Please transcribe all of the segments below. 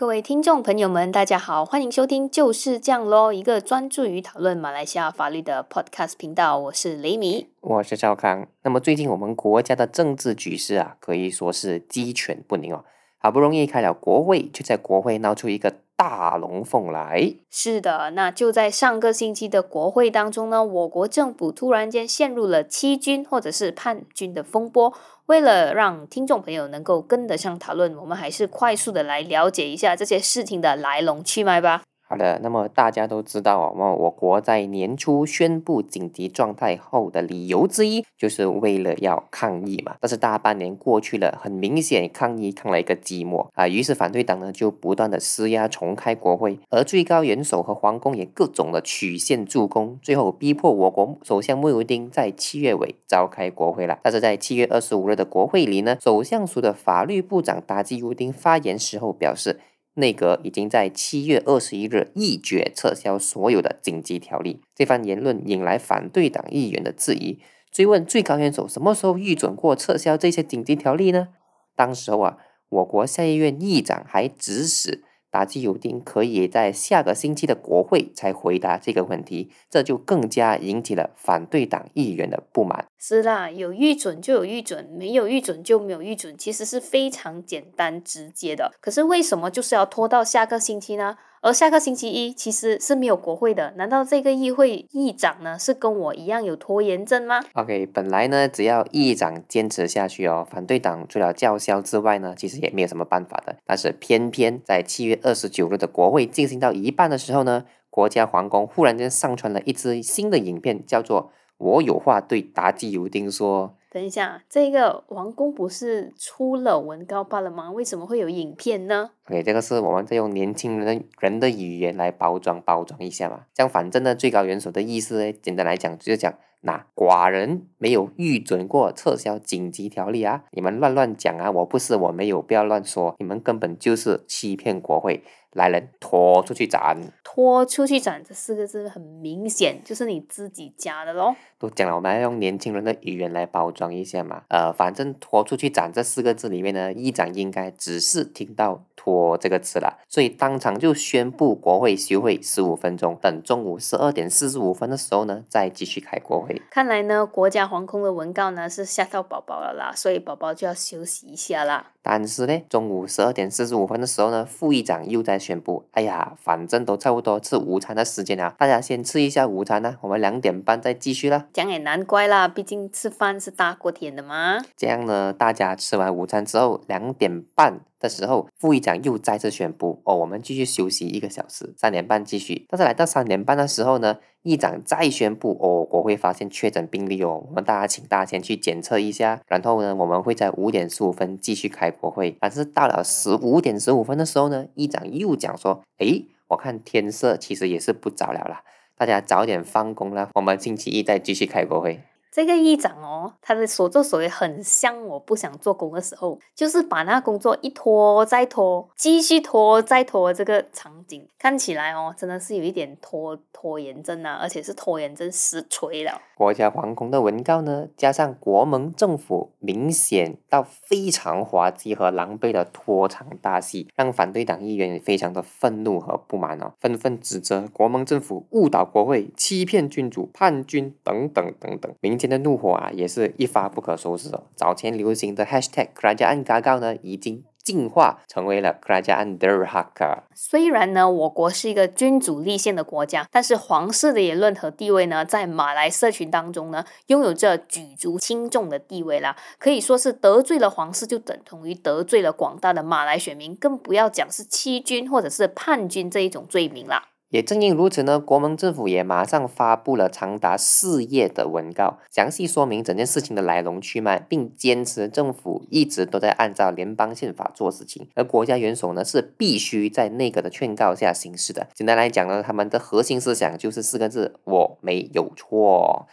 各位听众朋友们，大家好，欢迎收听就是这样咯，一个专注于讨论马来西亚法律的 podcast 频道。我是雷米，我是赵康。那么最近我们国家的政治局势啊，可以说是鸡犬不宁哦。好不容易开了国会，却在国会闹出一个大龙凤来。是的，那就在上个星期的国会当中呢，我国政府突然间陷入了欺君或者是叛军的风波。为了让听众朋友能够跟得上讨论，我们还是快速的来了解一下这些事情的来龙去脉吧。好的，那么大家都知道哦，我国在年初宣布紧急状态后的理由之一，就是为了要抗议嘛。但是大半年过去了，很明显抗议抗了一个寂寞啊，于是反对党呢就不断的施压重开国会，而最高元首和皇宫也各种的曲线助攻，最后逼迫我国首相穆尤丁在七月尾召开国会了。但是在七月二十五日的国会里呢，首相署的法律部长达基尤丁发言时候表示。内阁已经在七月二十一日一决撤销所有的紧急条例。这番言论引来反对党议员的质疑，追问最高元首什么时候预准过撤销这些紧急条例呢？当时候啊，我国下议院议长还指使。打击有丁可以在下个星期的国会才回答这个问题，这就更加引起了反对党议员的不满。是啦，有预准就有预准，没有预准就没有预准，其实是非常简单直接的。可是为什么就是要拖到下个星期呢？而下个星期一其实是没有国会的，难道这个议会议长呢是跟我一样有拖延症吗？OK，本来呢只要议长坚持下去哦，反对党除了叫嚣之外呢，其实也没有什么办法的。但是偏偏在七月二十九日的国会进行到一半的时候呢，国家皇宫忽然间上传了一支新的影片，叫做“我有话对达基尤丁说”。等一下，这个王宫不是出了文告罢了吗？为什么会有影片呢？OK，这个是我们在用年轻人的人的语言来包装包装一下嘛。这样反正呢，最高元首的意思呢，简单来讲就是讲，那寡人没有预准过撤销紧急条例啊，你们乱乱讲啊，我不是我没有，不要乱说，你们根本就是欺骗国会。来人，拖出去斩！拖出去斩这四个字很明显就是你自己加的喽。都讲了，我们要用年轻人的语言来包装一下嘛。呃，反正拖出去斩这四个字里面呢，议长应该只是听到。拖这个词了，所以当场就宣布国会休会十五分钟，等中午十二点四十五分的时候呢，再继续开国会。看来呢，国家航空的文告呢是吓到宝宝了啦，所以宝宝就要休息一下啦。但是呢，中午十二点四十五分的时候呢，副议长又在宣布，哎呀，反正都差不多吃午餐的时间了，大家先吃一下午餐呢，我们两点半再继续了。这样也难怪啦，毕竟吃饭是大过天的嘛。这样呢，大家吃完午餐之后，两点半。的时候，副议长又再次宣布：“哦，我们继续休息一个小时，三点半继续。”但是来到三点半的时候呢，议长再宣布：“哦，国会发现确诊病例哦，我们大家请大家先去检测一下。然后呢，我们会在五点十五分继续开国会。”但是到了十五点十五分的时候呢，议长又讲说：“诶，我看天色其实也是不早了啦，大家早点放工啦，我们星期一再继续开国会。”这个议长哦，他的所作所为很像我不想做工的时候，就是把那工作一拖再拖，继续拖再拖。这个场景看起来哦，真的是有一点拖拖延症啊，而且是拖延症实锤了。国家皇宫的文告呢，加上国盟政府明显到非常滑稽和狼狈的拖场大戏，让反对党议员也非常的愤怒和不满哦，纷纷指责国盟政府误导国会、欺骗君主、叛军等等等等。民间的怒火啊，也是一发不可收拾哦。早前流行的 #hashtag 克拉加安嘎告呢，已经进化成为了 Grandarhaka。虽然呢，我国是一个君主立宪的国家，但是皇室的言论和地位呢，在马来社群当中呢，拥有着举足轻重的地位啦。可以说是得罪了皇室，就等同于得罪了广大的马来选民，更不要讲是欺君或者是叛军这一种罪名啦。也正因如此呢，国盟政府也马上发布了长达四页的文告，详细说明整件事情的来龙去脉，并坚持政府一直都在按照联邦宪法做事情，而国家元首呢是必须在内阁的劝告下行事的。简单来讲呢，他们的核心思想就是四个字：我没有错。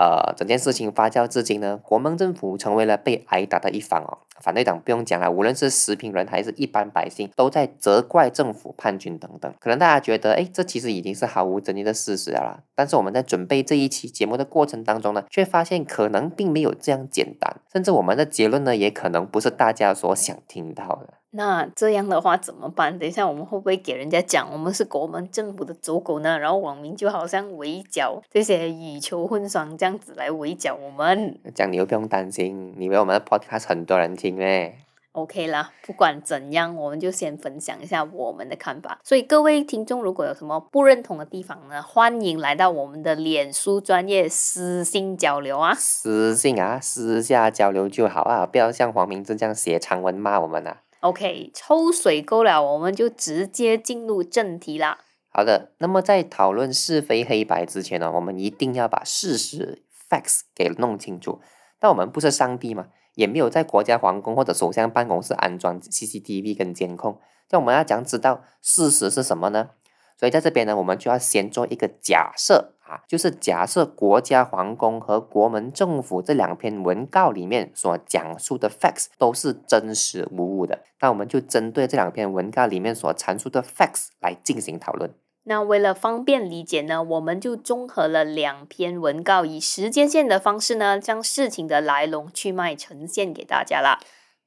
呃，整件事情发酵至今呢，国盟政府成为了被挨打的一方哦。反对党不用讲了，无论是食品人还是一般百姓，都在责怪政府叛军等等。可能大家觉得，哎，这其实已经是毫无争议的事实了啦。但是我们在准备这一期节目的过程当中呢，却发现可能并没有这样简单，甚至我们的结论呢，也可能不是大家所想听到的。那这样的话怎么办？等一下我们会不会给人家讲我们是国门政府的走狗呢？然后网民就好像围剿这些羽球混双这样子来围剿我们。这样你又不用担心，你以为我们的 podcast 很多人听嘞？OK 啦，不管怎样，我们就先分享一下我们的看法。所以各位听众，如果有什么不认同的地方呢，欢迎来到我们的脸书专业私信交流啊。私信啊，私下交流就好啊，不要像黄明志这样写长文骂我们啊。OK，抽水沟了，我们就直接进入正题啦。好的，那么在讨论是非黑白之前呢，我们一定要把事实 facts 给弄清楚。但我们不是上帝嘛，也没有在国家皇宫或者首相办公室安装 CCTV 跟监控，那我们要讲知道事实是什么呢？所以在这边呢，我们就要先做一个假设啊，就是假设国家皇宫和国门政府这两篇文告里面所讲述的 facts 都是真实无误的，那我们就针对这两篇文告里面所阐述的 facts 来进行讨论。那为了方便理解呢，我们就综合了两篇文告，以时间线的方式呢，将事情的来龙去脉呈现给大家啦。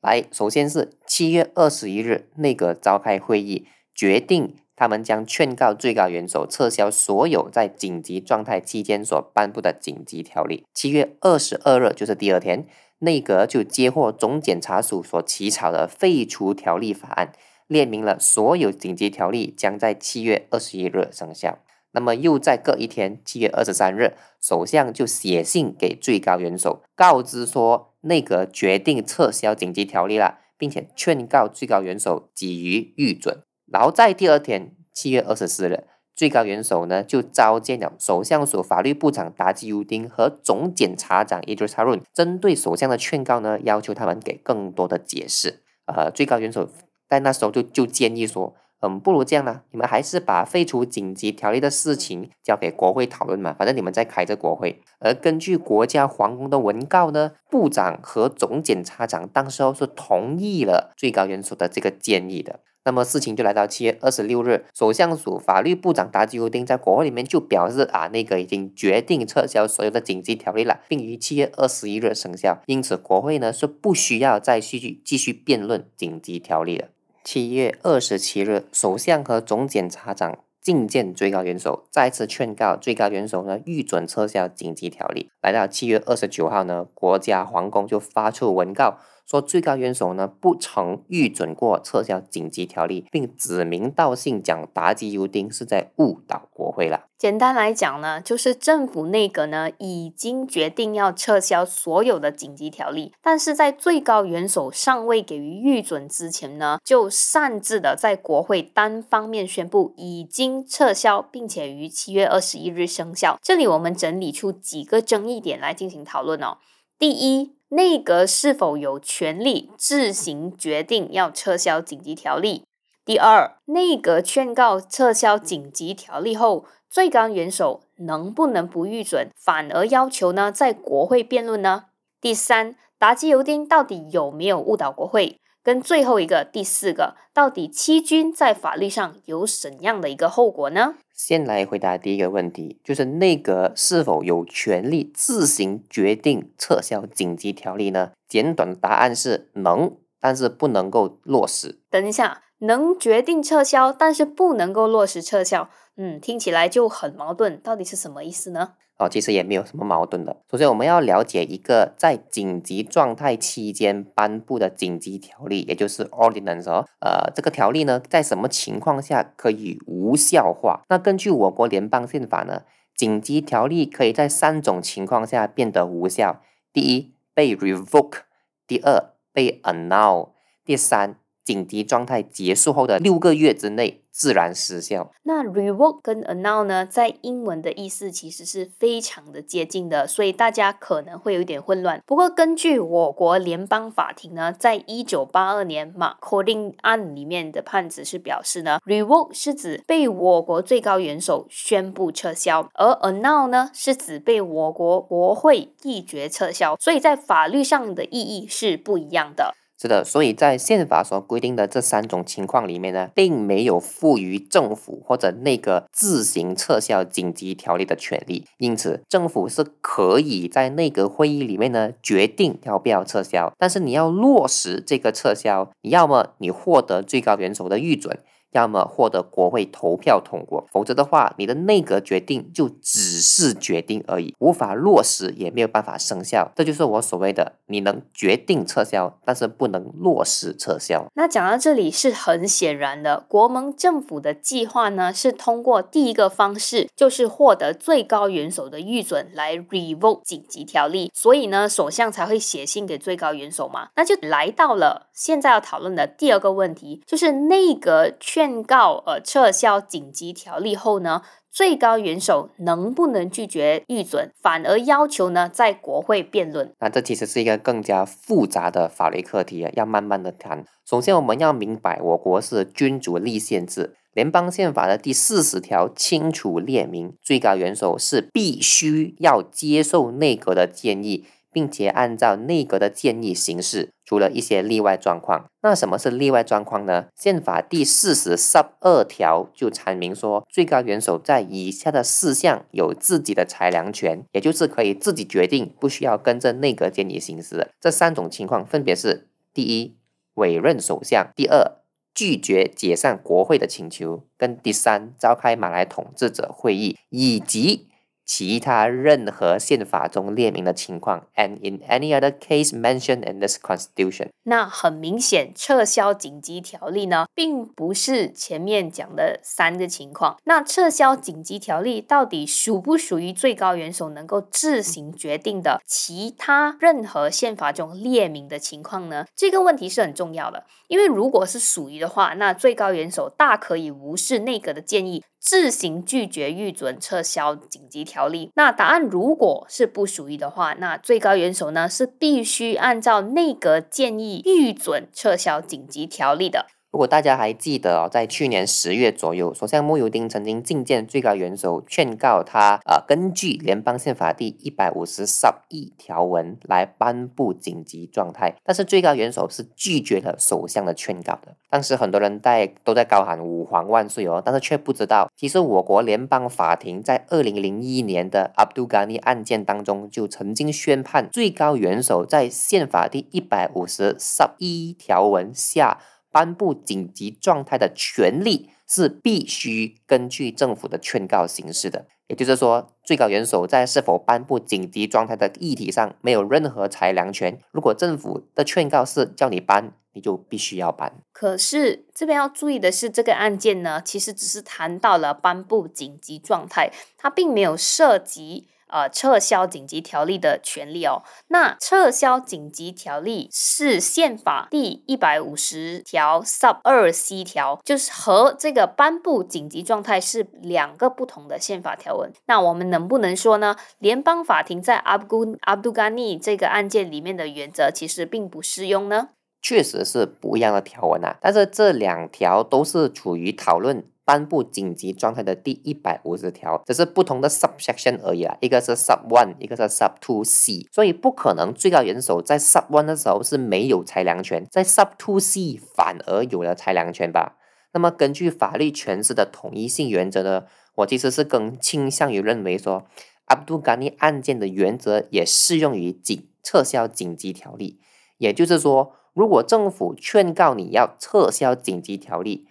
来，首先是七月二十一日，内阁召开会议，决定他们将劝告最高元首撤销所有在紧急状态期间所颁布的紧急条例。七月二十二日，就是第二天，内阁就接获总检察署所起草的废除条例法案，列明了所有紧急条例将在七月二十一日生效。那么又在隔一天，七月二十三日，首相就写信给最高元首，告知说内阁决定撤销紧急条例了，并且劝告最高元首给予预准。然后在第二天，七月二十四日，最高元首呢就召见了首相署法律部长达吉尤丁和总检察长伊德查润，针对首相的劝告呢，要求他们给更多的解释。呃，最高元首在那时候就就建议说。嗯，不如这样呢，你们还是把废除紧急条例的事情交给国会讨论嘛，反正你们在开着国会。而根据国家皇宫的文告呢，部长和总检察长当时候是同意了最高元首的这个建议的。那么事情就来到七月二十六日，首相署法律部长达吉乌丁在国会里面就表示啊，那个已经决定撤销所有的紧急条例了，并于七月二十一日生效。因此，国会呢是不需要再继续继续辩论紧急条例的。七月二十七日，首相和总检察长觐见最高元首，再次劝告最高元首呢预准撤销紧急条例。来到七月二十九号呢，国家皇宫就发出文告，说最高元首呢不曾预准过撤销紧急条例，并指名道姓讲达吉尤丁是在误导国会了。简单来讲呢，就是政府内阁呢已经决定要撤销所有的紧急条例，但是在最高元首尚未给予预准之前呢，就擅自的在国会单方面宣布已经撤销，并且于七月二十一日生效。这里我们整理出几个争议点来进行讨论哦。第一，内阁是否有权利自行决定要撤销紧急条例？第二，内阁劝告撤销紧急条例后，最高元首能不能不预准，反而要求呢在国会辩论呢？第三，达基尤丁到底有没有误导国会？跟最后一个第四个，到底欺君在法律上有怎样的一个后果呢？先来回答第一个问题，就是内阁是否有权利自行决定撤销紧急条例呢？简短的答案是能，但是不能够落实。等一下，能决定撤销，但是不能够落实撤销，嗯，听起来就很矛盾，到底是什么意思呢？哦，其实也没有什么矛盾的。首先，我们要了解一个在紧急状态期间颁布的紧急条例，也就是 ordinance 哦。呃，这个条例呢，在什么情况下可以无效化？那根据我国联邦宪法呢，紧急条例可以在三种情况下变得无效：第一，被 revoke；第二，被 annul；第三，紧急状态结束后的六个月之内自然失效。那 revoke 跟 annul 呢，在英文的意思其实是非常的接近的，所以大家可能会有一点混乱。不过，根据我国联邦法庭呢，在一九八二年马 Coding 案里面的判词是表示呢，revoke 是指被我国最高元首宣布撤销，而 annul 呢是指被我国国会议决撤销，所以在法律上的意义是不一样的。是的，所以在宪法所规定的这三种情况里面呢，并没有赋予政府或者内阁自行撤销紧急条例的权利。因此，政府是可以在内阁会议里面呢决定要不要撤销，但是你要落实这个撤销，你要么你获得最高元首的预准。要么获得国会投票通过，否则的话，你的内阁决定就只是决定而已，无法落实，也没有办法生效。这就是我所谓的，你能决定撤销，但是不能落实撤销。那讲到这里是很显然的，国盟政府的计划呢，是通过第一个方式，就是获得最高元首的预准来 revoke 紧急条例，所以呢，首相才会写信给最高元首嘛。那就来到了现在要讨论的第二个问题，就是内阁劝。告呃撤销紧急条例后呢，最高元首能不能拒绝预准，反而要求呢在国会辩论？那这其实是一个更加复杂的法律课题，要慢慢的谈。首先我们要明白，我国是君主立宪制，联邦宪法的第四十条清楚列明，最高元首是必须要接受内阁的建议。并且按照内阁的建议行事，除了一些例外状况。那什么是例外状况呢？宪法第四十十二条就阐明说，最高元首在以下的四项有自己的裁量权，也就是可以自己决定，不需要跟着内阁建议行事。这三种情况分别是：第一，委任首相；第二，拒绝解散国会的请求；跟第三，召开马来统治者会议，以及。其他任何宪法中列明的情况，and in any other case mentioned in this constitution。那很明显，撤销紧急条例呢，并不是前面讲的三个情况。那撤销紧急条例到底属不属于最高元首能够自行决定的其他任何宪法中列明的情况呢？这个问题是很重要的，因为如果是属于的话，那最高元首大可以无视内阁的建议。自行拒绝预准撤销紧急条例。那答案如果是不属于的话，那最高元首呢是必须按照内阁建议预准撤销紧急条例的。如果大家还记得哦，在去年十月左右，首相穆尤丁曾经觐见最高元首，劝告他呃，根据联邦宪法第一百五十一条文来颁布紧急状态。但是最高元首是拒绝了首相的劝告的。当时很多人在都在高喊“吾皇万岁”哦，但是却不知道，其实我国联邦法庭在二零零一年的阿卜杜加尼案件当中，就曾经宣判最高元首在宪法第一百五十一条文下。颁布紧急状态的权利是必须根据政府的劝告行事的，也就是说，最高元首在是否颁布紧急状态的议题上没有任何裁量权。如果政府的劝告是叫你颁，你就必须要颁。可是这边要注意的是，这个案件呢，其实只是谈到了颁布紧急状态，它并没有涉及。呃，撤销紧急条例的权利哦。那撤销紧急条例是宪法第一百五十条 sub 二 c 条，就是和这个颁布紧急状态是两个不同的宪法条文。那我们能不能说呢？联邦法庭在阿布阿布甘尼这个案件里面的原则其实并不适用呢？确实是不一样的条文啊，但是这两条都是处于讨论。颁布紧急状态的第一百五十条，只是不同的 subsection 而已啊，一个是 sub one，一个是 sub two c，所以不可能最高元首在 sub one 的时候是没有裁量权，在 sub two c 反而有了裁量权吧？那么根据法律诠释的统一性原则呢，我其实是更倾向于认为说，阿卜杜甘尼案件的原则也适用于紧撤销紧急条例，也就是说，如果政府劝告你要撤销紧急条例。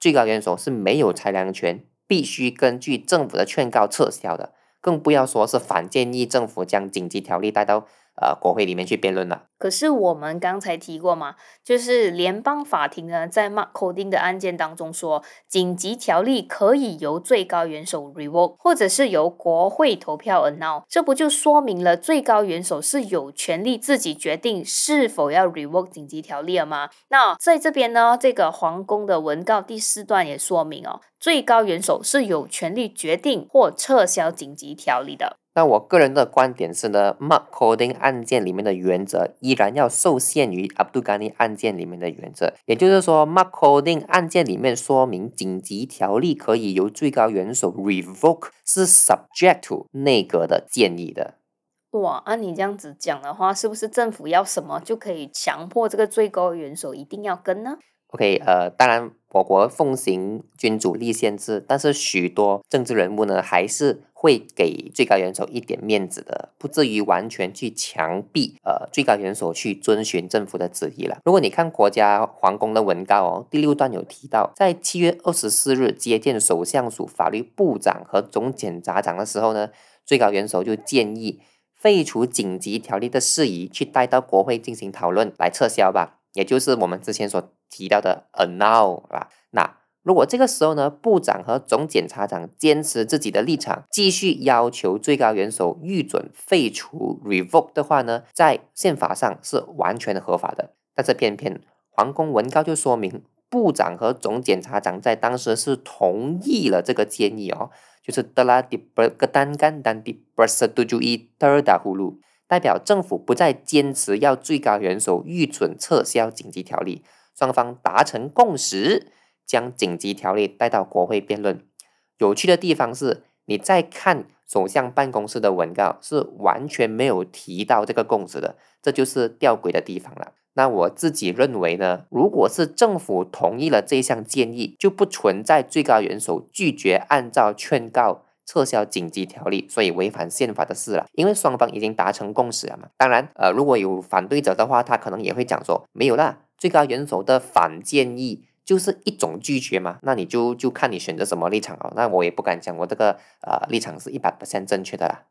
最高元首是没有裁量权，必须根据政府的劝告撤销的，更不要说是反建议政府将紧急条例带到。呃，国会里面去辩论了。可是我们刚才提过嘛，就是联邦法庭呢，在 Mark Coding 的案件当中说，紧急条例可以由最高元首 revoke，或者是由国会投票 annul。这不就说明了最高元首是有权利自己决定是否要 revoke 紧急条例了吗？那在这边呢，这个皇宫的文告第四段也说明哦，最高元首是有权利决定或撤销紧急条例的。那我个人的观点是呢，Mark Coding 案件里面的原则依然要受限于 Abdul Ghani 案件里面的原则。也就是说，Mark Coding 案件里面说明紧急条例可以由最高元首 revoke，是 subject to 内阁的建议的。哇，按你这样子讲的话，是不是政府要什么就可以强迫这个最高元首一定要跟呢？OK，呃，当然，我国奉行君主立宪制，但是许多政治人物呢，还是会给最高元首一点面子的，不至于完全去强逼呃最高元首去遵循政府的旨意了。如果你看国家皇宫的文告哦，第六段有提到，在七月二十四日接见首相署法律部长和总检察长的时候呢，最高元首就建议废除紧急条例的事宜，去带到国会进行讨论来撤销吧。也就是我们之前所提到的 annul 啊，如果这个时候呢，部长和总检察长坚持自己的立场，继续要求最高元首预准废除 revoke 的话呢，在宪法上是完全合法的。但是偏偏皇宫文告就说明，部长和总检察长在当时是同意了这个建议哦，就是 telah diperketatkan dan dipersetujui terdahulu。代表政府不再坚持要最高元首预准撤销紧急条例，双方达成共识，将紧急条例带到国会辩论。有趣的地方是，你再看首相办公室的文告，是完全没有提到这个共识的，这就是吊诡的地方了。那我自己认为呢，如果是政府同意了这项建议，就不存在最高元首拒绝按照劝告。撤销紧急条例，所以违反宪法的事了。因为双方已经达成共识了嘛。当然，呃，如果有反对者的话，他可能也会讲说没有啦，最高元首的反建议就是一种拒绝嘛。那你就就看你选择什么立场哦。那我也不敢讲我这个呃立场是一百 percent 正确的啦。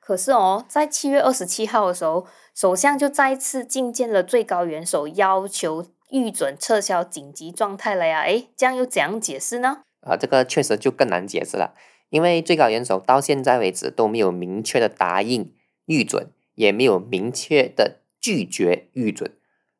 可是哦，在七月二十七号的时候，首相就再次觐见了最高元首，要求预准撤销紧急状态了呀。诶，这样又怎样解释呢？啊，这个确实就更难解释了。因为最高元首到现在为止都没有明确的答应预准，也没有明确的拒绝预准，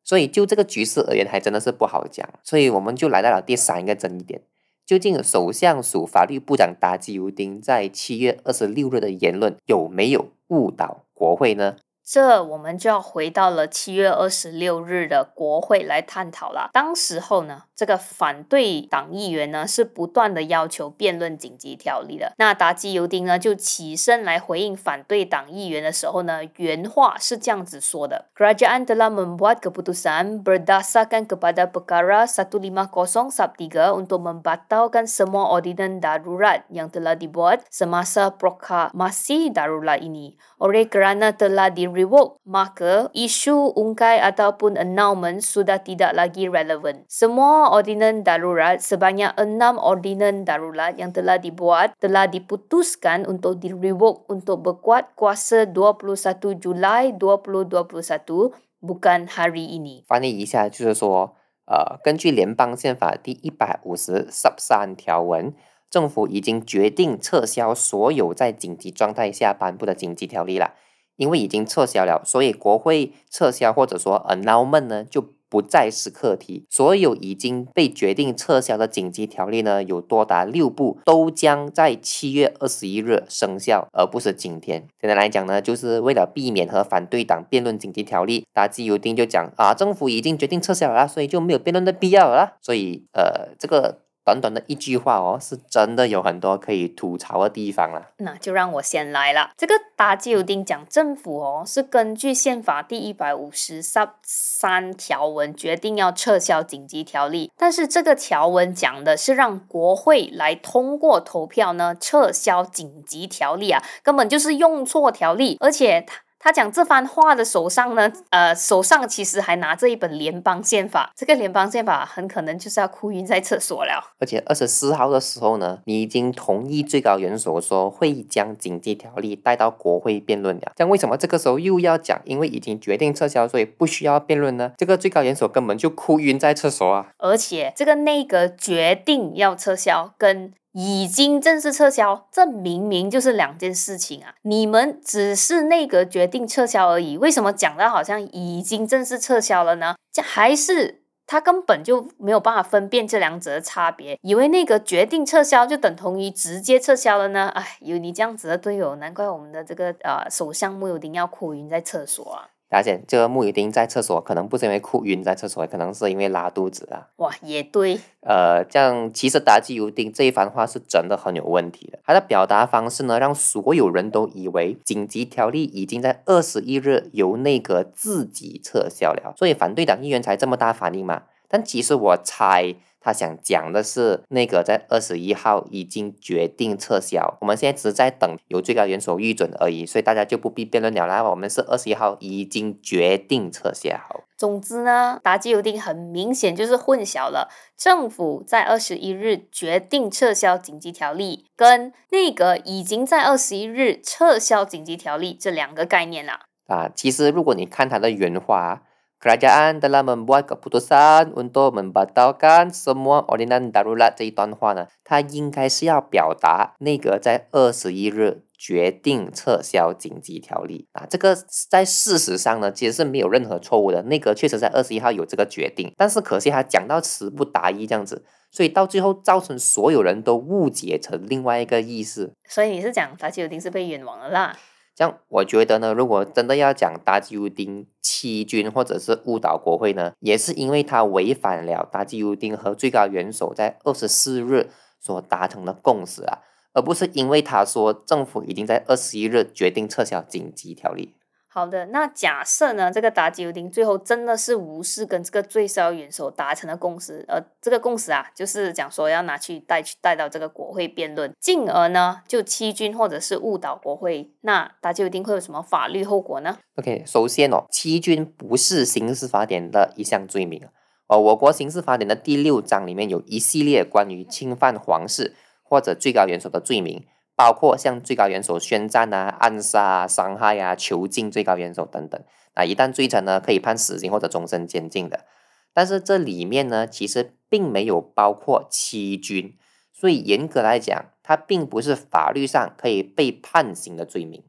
所以就这个局势而言，还真的是不好讲。所以我们就来到了第三个争议点：究竟首相署法律部长达基尤丁在七月二十六日的言论有没有误导国会呢？这我们就要回到了七月二十六日的国会来探讨了。当时候呢，这个反对党议员呢是不断的要求辩论紧急条例的。那达基尤丁呢就起身来回应反对党议员的时候呢，原话是这样子说的：Kerajaan telah membuat keputusan berdasarkan kepada perkara satu lima kosong sab tiga untuk membatalkan semua ordinan darurat yang telah dibuat semasa proklamasi darurat ini. Oleh kerana telah di revoke, maka isu ungkai ataupun annulment sudah tidak lagi relevan. Semua ordinan darurat sebanyak enam ordinan darurat yang telah dibuat telah diputuskan untuk di revoke untuk berkuat kuasa 21 Julai 2021 bukan hari ini. 翻译一下就是说，呃，根据联邦宪法第一百五十 sub 三条文，政府已经决定撤销所有在紧急状态下颁布的紧急条例了。 因为已经撤销了，所以国会撤销或者说 annulment 呢就不再是课题。所有已经被决定撤销的紧急条例呢，有多达六部，都将在七月二十一日生效，而不是今天。简单来讲呢，就是为了避免和反对党辩论紧急条例，打击尤丁就讲啊，政府已经决定撤销了，所以就没有辩论的必要了。所以呃，这个。短短的一句话哦，是真的有很多可以吐槽的地方了。那就让我先来了。这个大基尤丁讲政府哦，是根据宪法第一百五十三条文决定要撤销紧急条例，但是这个条文讲的是让国会来通过投票呢撤销紧急条例啊，根本就是用错条例，而且他。他讲这番话的手上呢，呃，手上其实还拿着一本联邦宪法，这个联邦宪法很可能就是要哭晕在厕所了。而且二十四号的时候呢，你已经同意最高元首说会将紧急条例带到国会辩论了。这样为什么这个时候又要讲？因为已经决定撤销，所以不需要辩论呢？这个最高元首根本就哭晕在厕所啊！而且这个内阁决定要撤销，跟已经正式撤销，这明明就是两件事情啊！你们只是内阁决定撤销而已，为什么讲的好像已经正式撤销了呢？这还是他根本就没有办法分辨这两者的差别，以为内阁决定撤销就等同于直接撤销了呢？哎，有你这样子的队友，难怪我们的这个呃首相穆尤丁要哭晕在厕所啊！而且这个穆尤丁在厕所可能不是因为哭晕在厕所，可能是因为拉肚子啊。哇，也对。呃，这样其实达基尤丁这一番话是真的很有问题的。他的表达方式呢，让所有人都以为紧急条例已经在二十一日由内阁自己撤销了，所以反对党议员才这么大反应嘛。但其实我猜。他想讲的是，内阁在二十一号已经决定撤销，我们现在只是在等由最高元首预准而已，所以大家就不必辩论了啦。我们是二十一号已经决定撤销。总之呢，达基尤丁很明显就是混淆了政府在二十一日决定撤销紧急条例，跟内阁已经在二十一日撤销紧急条例这两个概念啦。啊，其实如果你看他的原话。Kerajaan telah membuat keputusan untuk membatalkan semua ordinan darurat 这一段话呢，它应该是要表达内阁在二十一日决定撤销紧急条例啊。这个在事实上呢，其实是没有任何错误的。内阁确实在二十一号有这个决定，但是可惜他讲到词不达意这样子，所以到最后造成所有人都误解成另外一个意思。所以你是讲达基尤丁是被冤枉了啦？这样，我觉得呢，如果真的要讲达基乌丁欺君或者是误导国会呢，也是因为他违反了达基乌丁和最高元首在二十四日所达成的共识啊，而不是因为他说政府已经在二十一日决定撤销紧急条例。好的，那假设呢，这个达吉尤丁最后真的是无视跟这个最高元首达成的共识，而这个共识啊，就是讲说要拿去带去带到这个国会辩论，进而呢就欺君或者是误导国会，那达吉尤丁会有什么法律后果呢？OK，首先哦，欺君不是刑事法典的一项罪名哦，我国刑事法典的第六章里面有一系列关于侵犯皇室或者最高元首的罪名。包括向最高元首宣战啊、暗杀啊、伤害啊、囚禁最高元首等等，啊一旦罪成呢，可以判死刑或者终身监禁的。但是这里面呢，其实并没有包括欺君，所以严格来讲，它并不是法律上可以被判刑的罪名。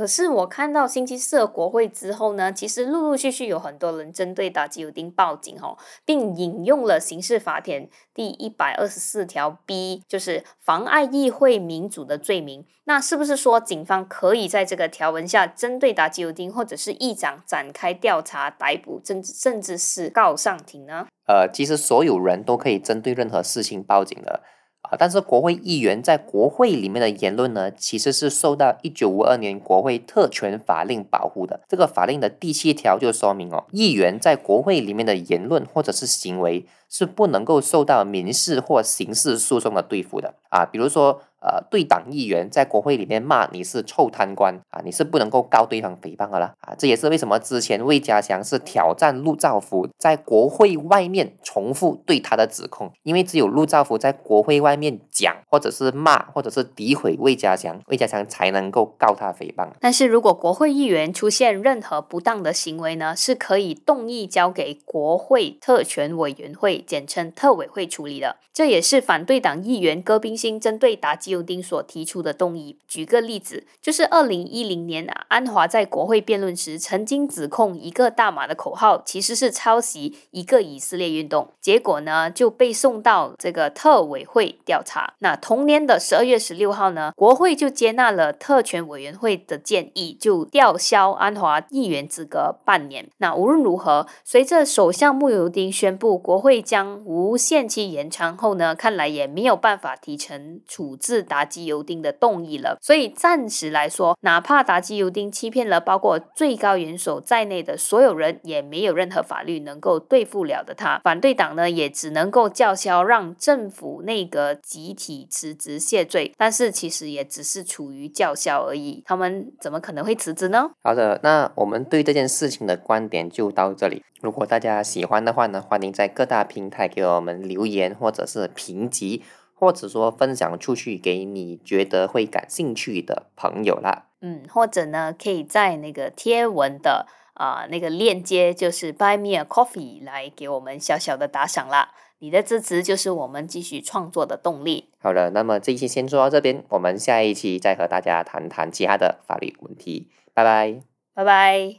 可是我看到星期四的国会之后呢，其实陆陆续续有很多人针对达吉尤丁报警哦，并引用了刑事法典第一百二十四条 B，就是妨碍议会民主的罪名。那是不是说警方可以在这个条文下针对达吉尤丁或者是议长展开调查、逮捕，甚至甚至是告上庭呢？呃，其实所有人都可以针对任何事情报警的。啊，但是国会议员在国会里面的言论呢，其实是受到一九五二年国会特权法令保护的。这个法令的第七条就说明哦，议员在国会里面的言论或者是行为是不能够受到民事或刑事诉讼的对付的。啊，比如说。呃，对党议员在国会里面骂你是臭贪官啊，你是不能够告对方诽谤的啦啊，这也是为什么之前魏家祥是挑战陆兆福在国会外面重复对他的指控，因为只有陆兆福在国会外面讲或者是骂或者是诋毁魏家祥，魏家祥才能够告他诽谤。但是如果国会议员出现任何不当的行为呢，是可以动议交给国会特权委员会，简称特委会处理的。这也是反对党议员戈宾星针对打击。尤丁所提出的动议，举个例子，就是二零一零年啊，安华在国会辩论时，曾经指控一个大马的口号其实是抄袭一个以色列运动，结果呢就被送到这个特委会调查。那同年的十二月十六号呢，国会就接纳了特权委员会的建议，就吊销安华议员资格半年。那无论如何，随着首相穆尤丁宣布国会将无限期延长后呢，看来也没有办法提成处置。达基尤丁的动议了，所以暂时来说，哪怕达基尤丁欺骗了包括最高元首在内的所有人，也没有任何法律能够对付了的他。反对党呢，也只能够叫嚣让政府内阁集体辞职谢罪，但是其实也只是处于叫嚣而已。他们怎么可能会辞职呢？好的，那我们对这件事情的观点就到这里。如果大家喜欢的话呢，欢迎在各大平台给我们留言或者是评级。或者说分享出去给你觉得会感兴趣的朋友啦。嗯，或者呢，可以在那个贴文的啊那个链接，就是 Buy Me a Coffee 来给我们小小的打赏啦。你的支持就是我们继续创作的动力。好了，那么这一期先做到这边，我们下一期再和大家谈谈其他的法律问题。拜拜，拜拜。